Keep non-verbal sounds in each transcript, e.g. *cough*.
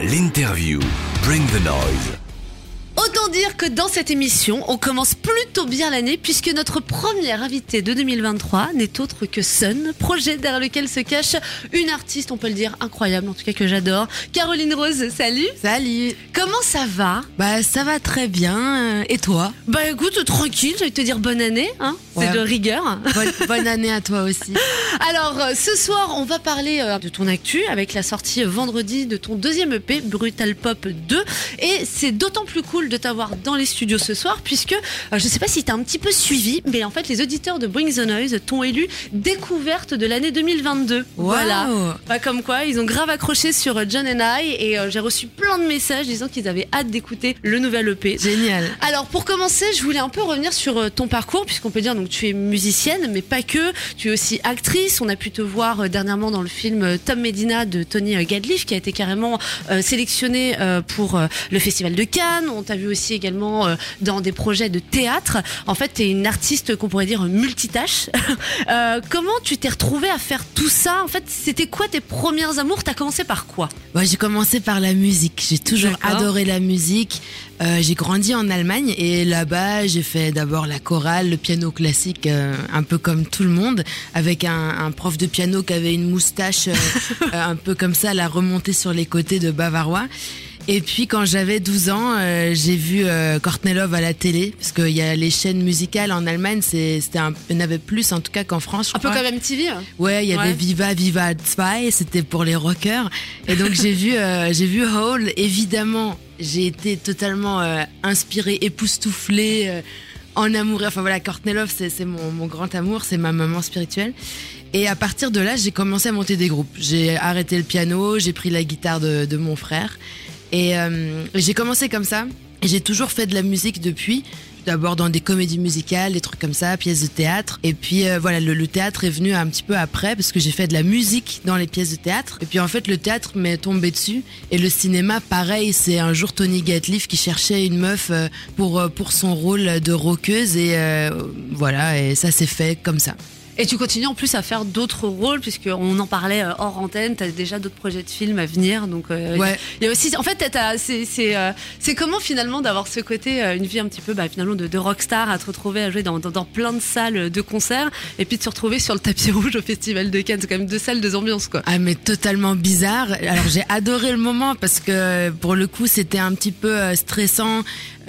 L'interview. Bring the noise. Autant dire que dans cette émission, on commence plutôt bien l'année puisque notre première invitée de 2023 n'est autre que Sun, projet derrière lequel se cache une artiste, on peut le dire, incroyable, en tout cas que j'adore. Caroline Rose, salut Salut Comment ça va? Bah ça va très bien, et toi? Bah écoute, tranquille, j'allais te dire bonne année, hein c'est de rigueur. bonne, bonne année à toi aussi. *laughs* Alors, euh, ce soir, on va parler euh, de ton actu avec la sortie euh, vendredi de ton deuxième EP, Brutal Pop 2. Et c'est d'autant plus cool de t'avoir dans les studios ce soir, puisque je sais pas si t'as un petit peu suivi, mais en fait, les auditeurs de Bring the Noise t'ont élu découverte de l'année 2022. Voilà. Pas comme quoi, ils ont grave accroché sur John and I, et euh, j'ai reçu plein de messages disant qu'ils avaient hâte d'écouter le nouvel EP. Génial. Alors pour commencer, je voulais un peu revenir sur ton parcours puisqu'on peut dire donc tu es musicienne mais pas que, tu es aussi actrice. On a pu te voir euh, dernièrement dans le film euh, Tom Medina de Tony euh, Gadliff qui a été carrément sélectionné pour le festival de Cannes. On t'a vu aussi également dans des projets de théâtre. En fait, tu es une artiste qu'on pourrait dire multitâche. *laughs* Euh, comment tu t'es retrouvée à faire tout ça? En fait, c'était quoi tes premières amours? T'as commencé par quoi? Moi j'ai commencé par la musique. J'ai toujours adoré la musique. Euh, j'ai grandi en Allemagne et là-bas j'ai fait d'abord la chorale, le piano classique, euh, un peu comme tout le monde, avec un, un prof de piano qui avait une moustache euh, *laughs* euh, un peu comme ça, la remontée sur les côtés de bavarois. Et puis quand j'avais 12 ans, euh, j'ai vu euh, Courtney Love à la télé, parce qu'il y a les chaînes musicales en Allemagne, c'était un, il y en avait plus en tout cas qu'en France. je Un peu comme MTV hein Ouais, il y avait Ouais. Viva Viva Zwei, c'était pour les rockers. Et donc j'ai vu, euh, j'ai vu Hole. Évidemment, j'ai été totalement inspirée, époustouflée, en amour. Enfin voilà, Courtney Love, c'est mon, grand amour, c'est ma maman spirituelle. Et à partir de là, j'ai commencé à monter des groupes. J'ai arrêté le piano, j'ai pris la guitare de, mon frère. Et euh, j'ai commencé comme ça. J'ai toujours fait de la musique depuis. D'abord dans des comédies musicales, des trucs comme ça, pièces de théâtre. Et puis euh, voilà, le, théâtre est venu un petit peu après parce que j'ai fait de la musique dans les pièces de théâtre. Et puis en fait, le théâtre m'est tombé dessus. Et le cinéma, pareil, c'est un jour Tony Gatliff qui cherchait une meuf euh, pour euh, pour son rôle de rockeuse. Et voilà, et ça s'est fait comme ça. Et tu continues en plus à faire d'autres rôles, puisqu'on en parlait euh, hors antenne, tu as déjà d'autres projets de films à venir. Donc, euh, Ouais. il y a aussi, en fait, t'as- c'est c'est, euh, c'est comment finalement d'avoir ce côté, euh, une vie un petit peu bah, finalement de, de rockstar, à te retrouver à jouer dans, dans, dans plein de salles de concert, et puis de se retrouver sur le tapis *laughs* rouge au Festival de Cannes. C'est quand même deux salles, deux ambiances, quoi. Ah mais totalement bizarre. Alors j'ai adoré le moment parce que pour le coup c'était un petit peu euh, stressant.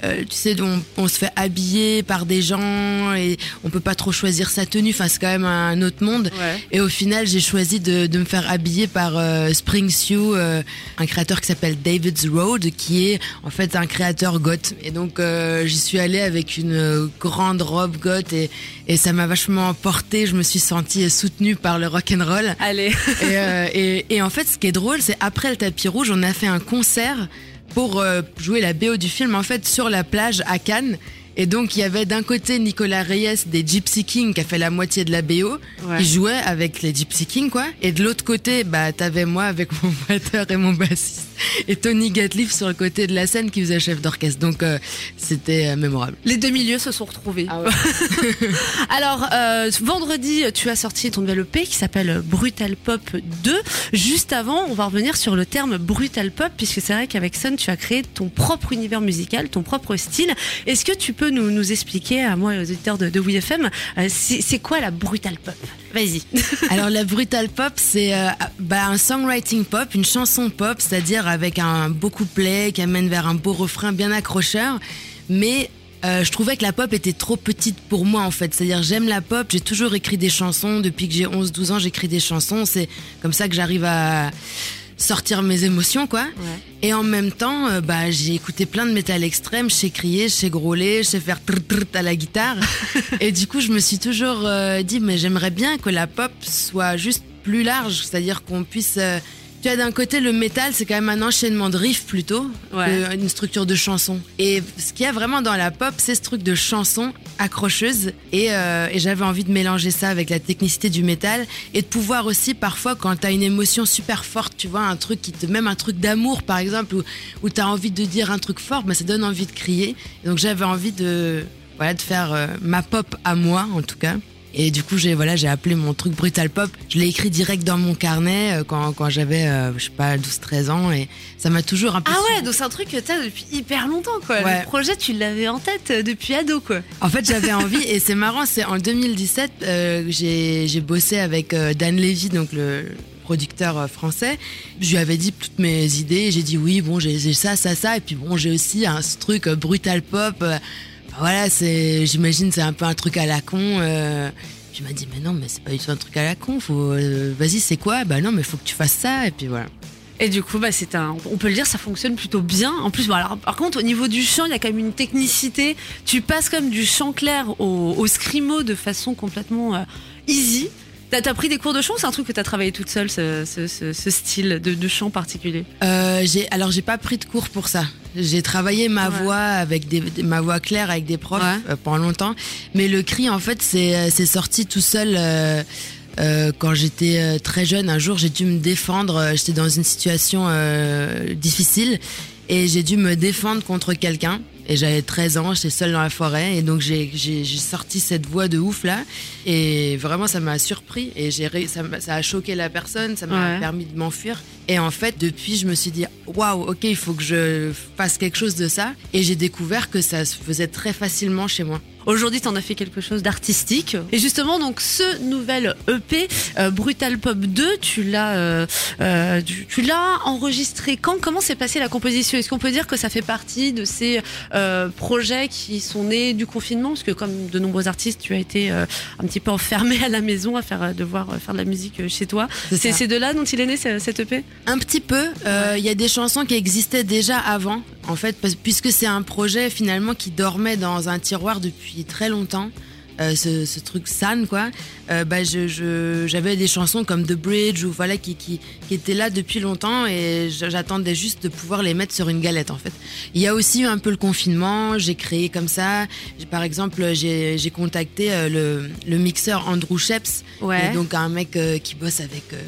Euh, tu sais, on, on se fait habiller par des gens et on peut pas trop choisir sa tenue. Enfin, c'est quand même un autre monde. Ouais. Et au final, j'ai choisi de, de me faire habiller par euh, Spring Sue, euh, un créateur qui s'appelle David's Road, qui est en fait un créateur goth. Et donc, euh, j'y suis allée avec une euh, grande robe goth et, et ça m'a vachement porté. Je me suis sentie soutenue par le rock and roll. Allez. Et, euh, et, et en fait, ce qui est drôle, c'est après le tapis rouge, on a fait un concert pour euh, jouer la BO du film en fait sur la plage à Cannes. Et donc il y avait d'un côté Nicolas Reyes des Gypsy Kings qui a fait la moitié de la BO, Ouais. qui jouait avec les Gypsy Kings quoi. Et de l'autre côté, bah t'avais moi avec mon *laughs* batteur et mon bassiste et Tony Gatliff sur le côté de la scène qui faisait chef d'orchestre. Donc euh, c'était euh, mémorable. Les deux milieux se sont retrouvés. Ah ouais. *laughs* Alors, euh, vendredi, tu as sorti ton nouvel EP qui s'appelle Brutal Pop 2. Juste avant, on va revenir sur le terme Brutal Pop, puisque c'est vrai qu'avec Sun, tu as créé ton propre univers musical, ton propre style. Est-ce que tu peux nous, expliquer, à moi et aux auditeurs de, de euh, c'est c'est quoi la Brutal Pop? Vas-y. *laughs* Alors la brutal pop, c'est euh, bah, un songwriting pop, une chanson pop, c'est-à-dire avec un beau couplet qui amène vers un beau refrain bien accrocheur. Mais euh, je trouvais que la pop était trop petite pour moi en fait. C'est-à-dire j'aime la pop, j'ai toujours écrit des chansons. Depuis que j'ai 11-12 ans, j'écris des chansons. C'est comme ça que j'arrive à sortir mes émotions quoi. Et en même temps, euh, bah, j'ai écouté plein de métal extrême, je sais crier, je sais grôler, je sais faire trrr trrr à la guitare. *laughs* et du coup, je me suis toujours euh, dit, mais j'aimerais bien que la pop soit juste plus large, c'est-à-dire qu'on puisse... euh, tu as d'un côté le métal, c'est quand même un enchaînement de riffs plutôt, Ouais. une structure de chanson. Et ce qu'il y a vraiment dans la pop, c'est ce truc de chanson accrocheuse. Et, euh, et j'avais envie de mélanger ça avec la technicité du métal et de pouvoir aussi parfois quand t'as une émotion super forte, tu vois, un truc qui te, même un truc d'amour par exemple, où, où t'as envie de dire un truc fort, mais ça donne envie de crier. Et donc j'avais envie de, voilà, de faire euh, ma pop à moi en tout cas. Et du coup, j'ai voilà, j'ai appelé mon truc Brutal Pop. Je l'ai écrit direct dans mon carnet euh, quand, quand j'avais, euh, je sais pas, 12-13 ans. Et ça m'a toujours un peu. Ah ouais, donc c'est un truc que t'as depuis hyper longtemps, quoi. Ouais. Le projet, tu l'avais en tête euh, depuis ado, quoi. En fait, j'avais *laughs* envie, et c'est marrant, c'est en 2017, euh, j'ai j'ai bossé avec Dan Levy, donc le producteur français. Je lui avais dit toutes mes idées, j'ai dit oui, bon, j'ai j'ai ça, ça, ça, et puis bon, j'ai aussi un ce truc brutal pop. Voilà, c'est, j'imagine, c'est un peu un truc à la con. Euh, il m'a dit, mais non, mais c'est pas du tout un truc à la con, faut, euh, vas-y, c'est quoi? Bah non, mais faut que tu fasses ça, et puis voilà. Et du coup, bah, c'est un, on peut le dire, ça fonctionne plutôt bien. En plus, bon, par contre, au niveau du chant, il y a quand même une technicité. Tu passes comme du chant clair au, au scrimo de façon complètement euh, easy. T'as as pris des cours de chant ou c'est un truc que t'as travaillé toute seule, ce, ce, ce- ce style de, de chant particulier? Euh, alors j'ai pas pris de cours pour ça. J'ai travaillé ma Ouais. voix avec des, ma voix claire avec des profs Ouais. euh, pendant longtemps, mais le cri en fait c'est euh, c'est sorti tout seul euh, euh, quand j'étais euh, très jeune. Un jour j'ai dû me défendre. euh, J'étais dans une situation euh, difficile et j'ai dû me défendre contre quelqu'un. Et j'avais 13 ans, j'étais seule dans la forêt et donc j'ai sorti cette voix de ouf là et vraiment ça m'a surpris et ça, ça a choqué la personne, ça m'a Ouais. permis de m'enfuir et en fait depuis je me suis dit waouh ok il faut que je fasse quelque chose de ça et j'ai découvert que ça se faisait très facilement chez moi. Aujourd'hui, t'en as fait quelque chose d'artistique. Et justement, donc, ce nouvel EP, euh, Brutal Pop 2, tu l'as, euh, euh, tu, tu l'as enregistré quand? Comment s'est passée la composition? Est-ce qu'on peut dire que ça fait partie de ces projets qui sont nés du confinement? Parce que comme de nombreux artistes, tu as été un petit peu enfermé à la maison à faire, devoir faire de la musique chez toi. C'est de là dont il est né ce- cet EP Un petit peu. euh, Il y a des chansons qui existaient déjà avant, en fait, parce- puisque c'est un projet finalement qui dormait dans un tiroir depuis très longtemps. euh, ce, ce truc san quoi euh, bah je je- j'avais des chansons comme The Bridge ou voilà qui qui qui étaient là depuis longtemps et j'attendais juste de pouvoir les mettre sur une galette en fait il y a aussi eu un peu le confinement j'ai créé comme ça par exemple j'ai j'ai contacté euh, le le mixeur Andrew Sheps Ouais. donc un mec euh, qui bosse avec euh,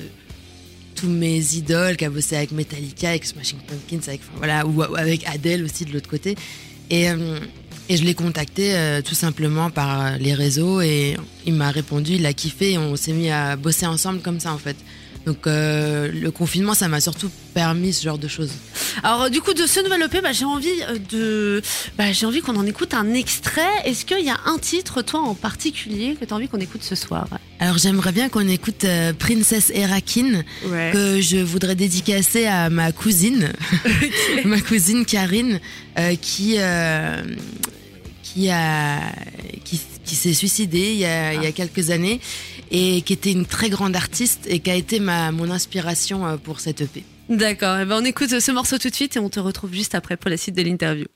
mes idoles, qui a bossé avec Metallica, avec Smashing Pumpkins, avec, voilà, ou, avec Adele aussi de l'autre côté. Et, euh, et je l'ai contacté euh, tout simplement par euh, les réseaux et il m'a répondu, il a kiffé et on s'est mis à bosser ensemble comme ça en fait. Donc le confinement, ça m'a surtout permis ce genre de choses. Alors du coup de ce nouvel EP, bah, j'ai envie de, bah, j'ai envie qu'on en écoute un extrait. Est-ce qu'il y a un titre, toi en particulier, que tu as envie qu'on écoute ce soir? Alors j'aimerais bien qu'on écoute euh, Princess Erakin, Ouais. que je voudrais dédicacer à ma cousine, *laughs* ma cousine Karine, euh, qui euh, qui a qui, qui s'est suicidée il y, a, il y a quelques années et qui était une très grande artiste et qui a été ma mon inspiration pour cette EP. D'accord. Eh ben on écoute ce morceau tout de suite et on te retrouve juste après pour la suite de l'interview.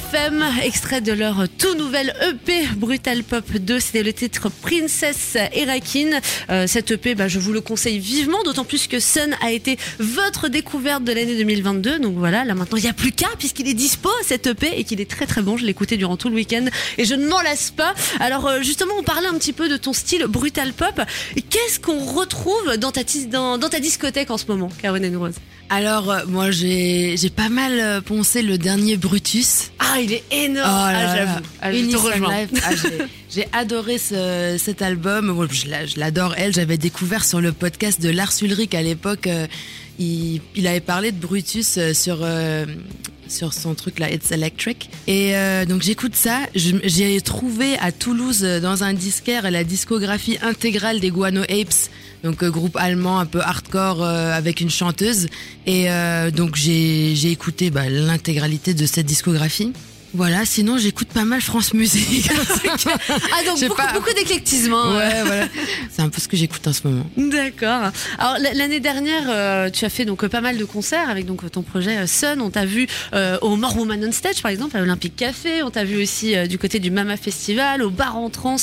WFM, extrait de leur tout nouvel EP Brutal Pop 2, c'était le titre Princess Erakin. Euh, cet EP, bah, je vous le conseille vivement, d'autant plus que Sun a été votre découverte de l'année 2022. Donc voilà, là maintenant il n'y a plus qu'à puisqu'il est dispo cet EP et qu'il est très très bon. Je l'ai écouté durant tout le week-end et je ne m'en lasse pas. Alors euh, justement, on parlait un petit peu de ton style Brutal Pop. Qu'est-ce qu'on retrouve dans ta, dans ta discothèque en ce moment, Caroline Rose Alors euh, moi j'ai j'ai pas mal euh, poncé le dernier Brutus. Ah, il est énorme. Oh ah, là là. j'avoue. Ah, je te Innocent rejoins. Life. Ah, j'ai- *laughs* J'ai adoré ce- cet album. Bon, je l'a- je l'adore, elle. J'avais découvert sur le podcast de Lars Ulrich à l'époque. euh, il, il avait parlé de Brutus euh, sur, euh, sur son truc là, It's Electric. Et euh, donc j'écoute ça. Je- J'ai trouvé à Toulouse, euh, dans un disquaire, la discographie intégrale des Guano Apes. Donc euh, groupe allemand un peu hardcore euh, avec une chanteuse. Et euh, donc j'ai j'ai écouté bah, l'intégralité de cette discographie. Voilà, sinon j'écoute pas mal France Musique. *laughs* Ah donc beaucoup, pas- beaucoup d'éclectisme. hein. ouais, voilà. C'est un peu ce que j'écoute en ce moment. D'accord. Alors l'année dernière, euh, tu as fait donc euh, pas mal de concerts avec donc ton projet euh, Sun. On t'a vu euh, au More Woman on Stage par exemple à l'Olympique Café. On t'a vu aussi euh, du côté du Mama Festival, au Bar en Trans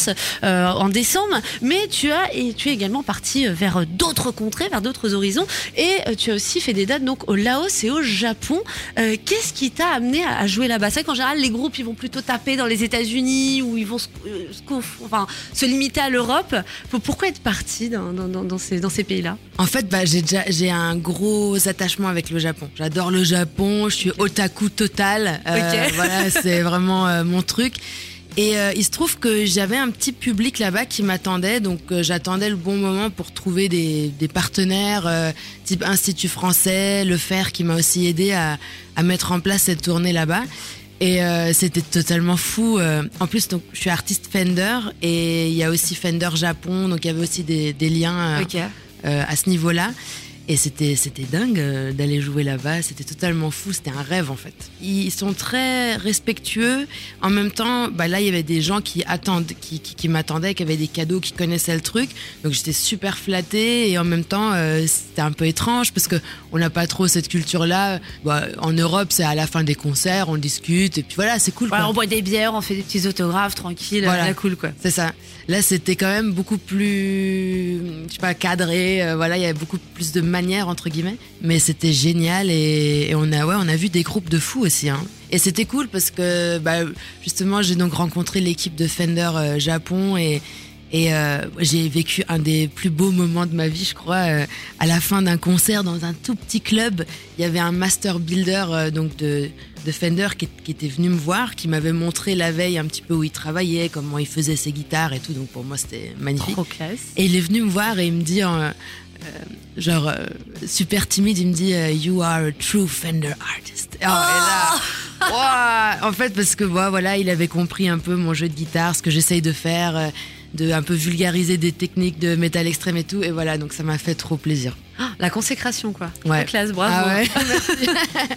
en décembre. Mais tu as et tu es également parti vers d'autres contrées, vers d'autres horizons. Et tu as aussi fait des dates donc au Laos et au Japon. Qu'est-ce qui t'a amené à, jouer là-bas? C'est vrai qu'en général les groupes ils vont plutôt taper dans les États-Unis ou ils vont se, euh, enfin, se limiter à l'Europe. Pour- Pourquoi être parti dans, dans, dans, dans ces, dans ces pays-là? En fait, bah, j'ai un gros attachement avec le Japon. J'adore le Japon, je suis otaku total. Euh. *laughs* Voilà, c'est vraiment euh, mon truc. Et euh, il se trouve que j'avais un petit public là-bas qui m'attendait, donc euh, j'attendais le bon moment pour trouver des, des partenaires, euh, type Institut français, Le Fer, qui m'a aussi aidé à, à mettre en place cette tournée là-bas. Et euh, c'était totalement fou. euh. En plus, donc, je suis artiste Fender et il y a aussi Fender Japon, donc il y avait aussi des, des liens. euh, Ok. euh, à ce niveau-là. Et c'était c'était dingue euh, d'aller jouer là-bas. C'était totalement fou. C'était un rêve en fait. Ils sont très respectueux. En même temps, bah là il y avait des gens qui attendent, qui, qui, qui m'attendaient, qui avaient des cadeaux, qui connaissaient le truc. Donc j'étais super flattée. Et en même temps, euh, c'était un peu étrange parce que on n'a pas trop cette culture-là. Bah, en Europe, c'est à la fin des concerts, on discute et puis voilà, c'est cool. quoi. On boit des bières, on fait des petits autographes, tranquille, Voilà. la cool quoi. C'est ça. Là, c'était quand même beaucoup plus, je sais pas, cadré. euh, voilà, il y avait beaucoup plus de manières entre guillemets. Mais c'était génial et, on a vu des groupes de fous aussi. Hein. Et c'était cool parce que, bah, justement, j'ai donc rencontré l'équipe de Fender euh, Japon et et euh, j'ai vécu un des plus beaux moments de ma vie, je crois, euh, à la fin d'un concert dans un tout petit club. Il y avait un master builder euh, donc de, de Fender qui, qui était venu me voir, qui m'avait montré la veille un petit peu où il travaillait, comment il faisait ses guitares et tout. Donc pour moi, c'était magnifique. Trop classe. Et il est venu me voir et il me dit, euh, euh, genre euh, super timide, il me dit euh, You are a true Fender artist. Oh, et là, ouah, en fait, parce que voilà, il avait compris un peu mon jeu de guitare, ce que j'essaye de faire, euh, de un peu vulgariser des techniques de métal extrême et tout. Et voilà, donc ça m'a fait trop plaisir. Ah, la consécration quoi. Ouais. Trop classe, bravo. Ah ouais. *laughs*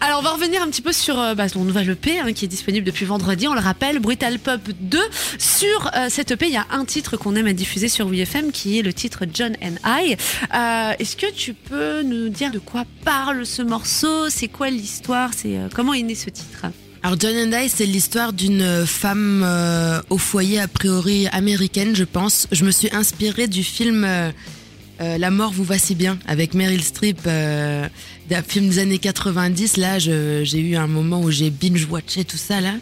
Alors on va revenir un petit peu sur euh, bah, ton nouvel EP hein, qui est disponible depuis vendredi. On le rappelle, Brutal Pop 2. Sur euh, cet EP, il y a un titre qu'on aime à diffuser sur WFM qui est le titre John and I. Euh, Est-ce que tu peux nous dire de quoi parle ce morceau? C'est quoi l'histoire? C'est euh, comment est né ce titre? Alors John and I, c'est l'histoire d'une femme euh, au foyer a priori américaine, je pense. Je me suis inspirée du film euh, euh, La mort vous va si bien avec Meryl Streep, euh, film des années 90. Là, j'ai eu un moment où j'ai binge-watché tout ça là.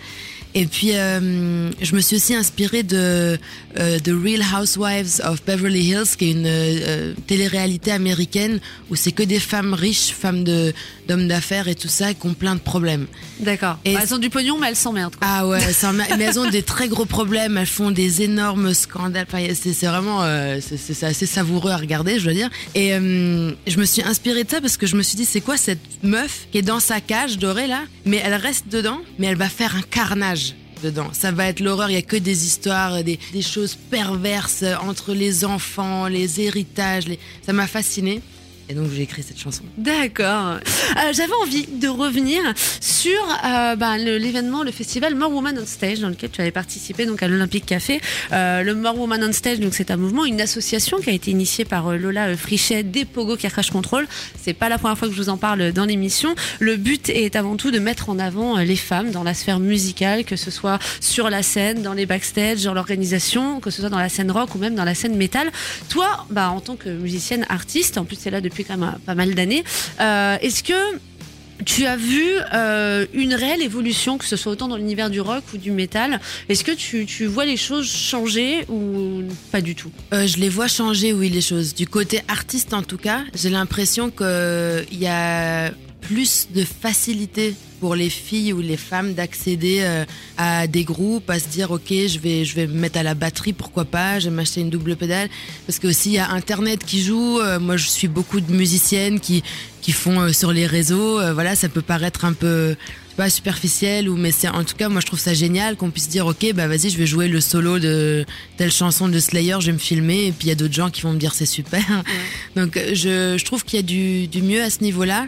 Et puis, euh, je me suis aussi inspirée de euh, The Real Housewives of Beverly Hills, qui est une euh, télé-réalité américaine où c'est que des femmes riches, femmes de d'hommes d'affaires et tout ça, qui ont plein de problèmes. D'accord. Et- Bah, elles ont du pognon, mais elles s'emmerdent. Ah ouais, a- *laughs* mais elles ont des très gros problèmes, elles font des énormes scandales. Enfin, c'est vraiment, euh, c'est- assez savoureux à regarder, je dois dire. Et euh, je me suis inspirée de ça parce que je me suis dit, c'est quoi cette meuf qui est dans sa cage dorée là, mais elle reste dedans, mais elle va faire un carnage Ça va être l'horreur, il y a que des histoires, des, choses perverses entre les enfants, les héritages. Ça m'a fascinée. Et donc j'ai écrit cette chanson. D'accord. Euh, J'avais envie de revenir sur euh, le- l'événement, le festival More Woman on Stage, dans lequel tu avais participé donc à l'Olympique Café. Euh, le More Woman on Stage, c'est un mouvement, une association qui a été initiée par Lola Frichet des Pogo Car Crash Control. C'est pas la première fois que je vous en parle dans l'émission. Le but est avant tout de mettre en avant les femmes dans la sphère musicale, que ce soit sur la scène, dans les backstage, dans l'organisation, que ce soit dans la scène rock ou même dans la scène métal. Toi, bah, en tant que musicienne artiste, en plus c'est là depuis quand même pas mal d'années, euh, est-ce que tu as vu euh, une réelle évolution, que ce soit autant dans l'univers du rock ou du métal? Est-ce que tu, tu vois les choses changer ou pas du tout? Euh, je les vois changer, oui, les choses. Du côté artiste, en tout cas, j'ai l'impression qu'il y a plus de facilité pour les filles ou les femmes d'accéder euh, à des groupes, à se dire ok, je vais, je vais me mettre à la batterie, pourquoi pas, je vais m'acheter une double pédale, parce que aussi il y a Internet qui joue. Euh, moi, je suis beaucoup de musiciennes qui qui font euh, sur les réseaux. Voilà, ça peut paraître un peu pas superficiel ou mais c'est en tout cas moi je trouve ça génial qu'on puisse dire ok bah vas-y je vais jouer le solo de telle chanson de Slayer je vais me filmer et puis il y a d'autres gens qui vont me dire c'est super donc je, je trouve qu'il y a du, du mieux à ce niveau là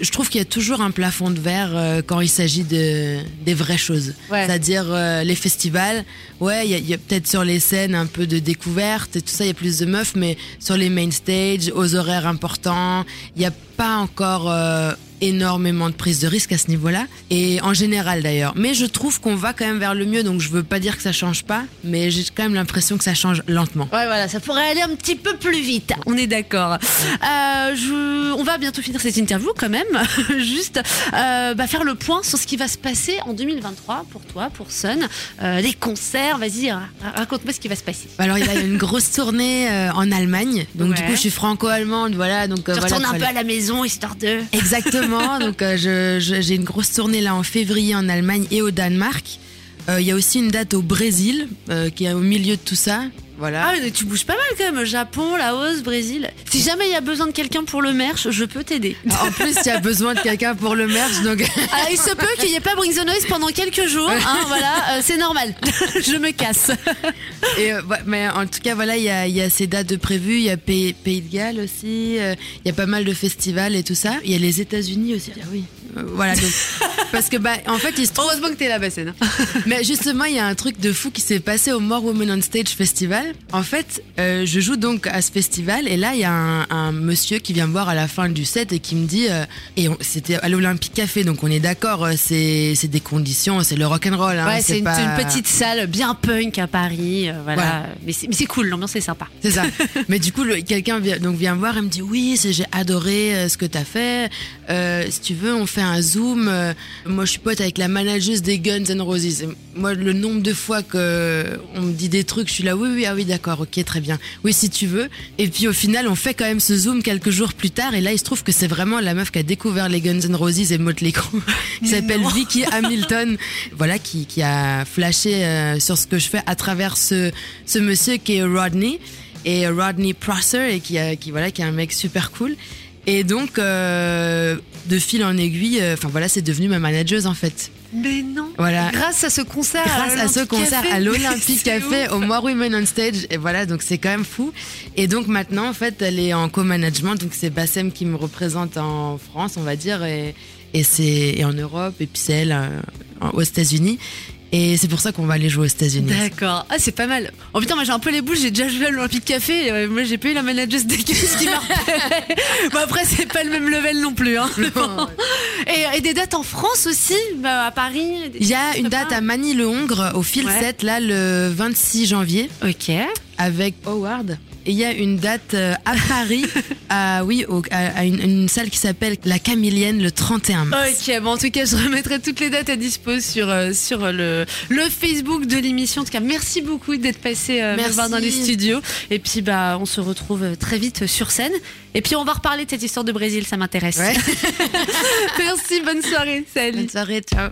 je trouve qu'il y a toujours un plafond de verre euh, quand il s'agit de des vraies choses. Ouais. C'est-à-dire euh, les festivals. Ouais, il y a, a peut-être sur les scènes un peu de découverte et tout ça, il y a plus de meufs, mais sur les main stage, aux horaires importants, il n'y a pas encore euh, énormément de prise de risque à ce niveau-là. Et en général d'ailleurs. Mais je trouve qu'on va quand même vers le mieux, donc je veux pas dire que ça change pas, mais j'ai quand même l'impression que ça change lentement. Ouais, voilà, ça pourrait aller un petit peu plus vite. On est d'accord. Euh, je... On va bientôt finir cette interview quand même. *laughs* Juste euh, bah, faire le point sur ce qui va se passer en 2023 pour toi, pour Sun. Euh, les concerts, vas-y, ra- raconte-moi ce qui va se passer. Alors il y a une grosse tournée en Allemagne, donc Ouais. du coup je suis franco-allemande, voilà. Donc Tu voilà, un peu à la maison, histoire de... Exactement. *laughs* donc euh, j'ai une grosse tournée là en février en Allemagne et au Danemark. Euh, Il y a aussi une date au Brésil euh, qui est au milieu de tout ça. Voilà. Ah, mais tu bouges pas mal quand même. Japon, Laos, Brésil. Si jamais il y a besoin de quelqu'un pour le merch, je peux t'aider. En plus, il y a besoin de quelqu'un pour le merch, donc Alors, il se peut qu'il n'y ait pas Bring the Noise pendant quelques jours. Hein, *laughs* voilà, euh, c'est normal. *laughs* je me casse. Et, euh, ouais, mais en tout cas, voilà, il y a, il y a ces dates de prévues. Il y a Pays, Pays de Galles aussi. euh, Il y a pas mal de festivals et tout ça. Il y a les États-Unis aussi. Ah oui. Euh, voilà. Donc, *laughs* parce que bah, en fait, il se trouve. Heureusement que t'es là, Bassène. *laughs* Mais justement, il y a un truc de fou qui s'est passé au More Women on Stage Festival. En fait, euh, je joue donc à ce festival et là, il y a un, un monsieur qui vient me voir à la fin du set et qui me dit, euh, et c'était à l'Olympique Café, donc on est d'accord, c'est des conditions, c'est le rock and roll. Hein, Ouais, c'est une, pas- une petite salle bien punk à Paris. voilà. Voilà. Mais c'est cool, l'ambiance est sympa. C'est ça. *laughs* Mais du coup, quelqu'un vient, donc vient me voir et me dit oui, j'ai adoré ce que t'as fait. Euh, si tu veux, on fait un zoom. Euh, moi, je suis pote avec la manageuse des Guns N' Roses. Moi, le nombre de fois que on me dit des trucs, je suis là, oui, oui, ah oui, d'accord, ok, très bien. Oui, si tu veux. Et puis au final, on fait quand même ce zoom quelques jours plus tard. Et là, il se trouve que c'est vraiment la meuf qui a découvert les Guns N' Roses et Motley Crue, *laughs* qui s'appelle Vicky *laughs* Hamilton. Voilà, qui, qui a flashé euh, sur ce que je fais à travers ce, ce monsieur qui est Rodney et Rodney Prosser et qui voilà qui est un mec super cool et donc euh, de fil en aiguille euh, enfin voilà c'est devenu ma manageuse en fait. Mais non. voilà. Grâce à ce concert. grâce à ce concert Café. à l'Olympique Café au More Women on Stage. Et voilà donc c'est quand même fou. Et donc maintenant en fait elle est en co-management. Donc c'est Bassem qui me représente en France on va dire. Et, et c'est en Europe. Et puis c'est elle euh, aux États-Unis et c'est pour ça qu'on va aller jouer aux États-Unis D'accord. Ah, c'est pas mal. Oh putain, moi j'ai un peu les bouches, j'ai déjà joué à l'Olympique Café. et, euh, moi j'ai pas eu la manageuse des Guns qui m'a repéré. Bon, après, c'est pas le même level non plus. Hein. Et, et des dates en France aussi, bah, à Paris. Il y a une date à Manille-le-Hongre au Fil Ouais. 7 là le 26 janvier Ok. avec Howard. Il y a une date euh, à Paris, *laughs* à, oui, au- à, à une, une salle qui s'appelle la Camélienne le 31 mars. Ok, bon en tout cas je remettrai toutes les dates à dispo sur, euh, sur le, le Facebook de l'émission. En tout cas merci beaucoup d'être passé euh, me Merci. voir dans les studios. Et puis bah on se retrouve euh, très vite sur scène. Et puis on va reparler de cette histoire de Brésil, ça m'intéresse. Ouais. *laughs* merci, bonne soirée, salut. Bonne soirée, ciao.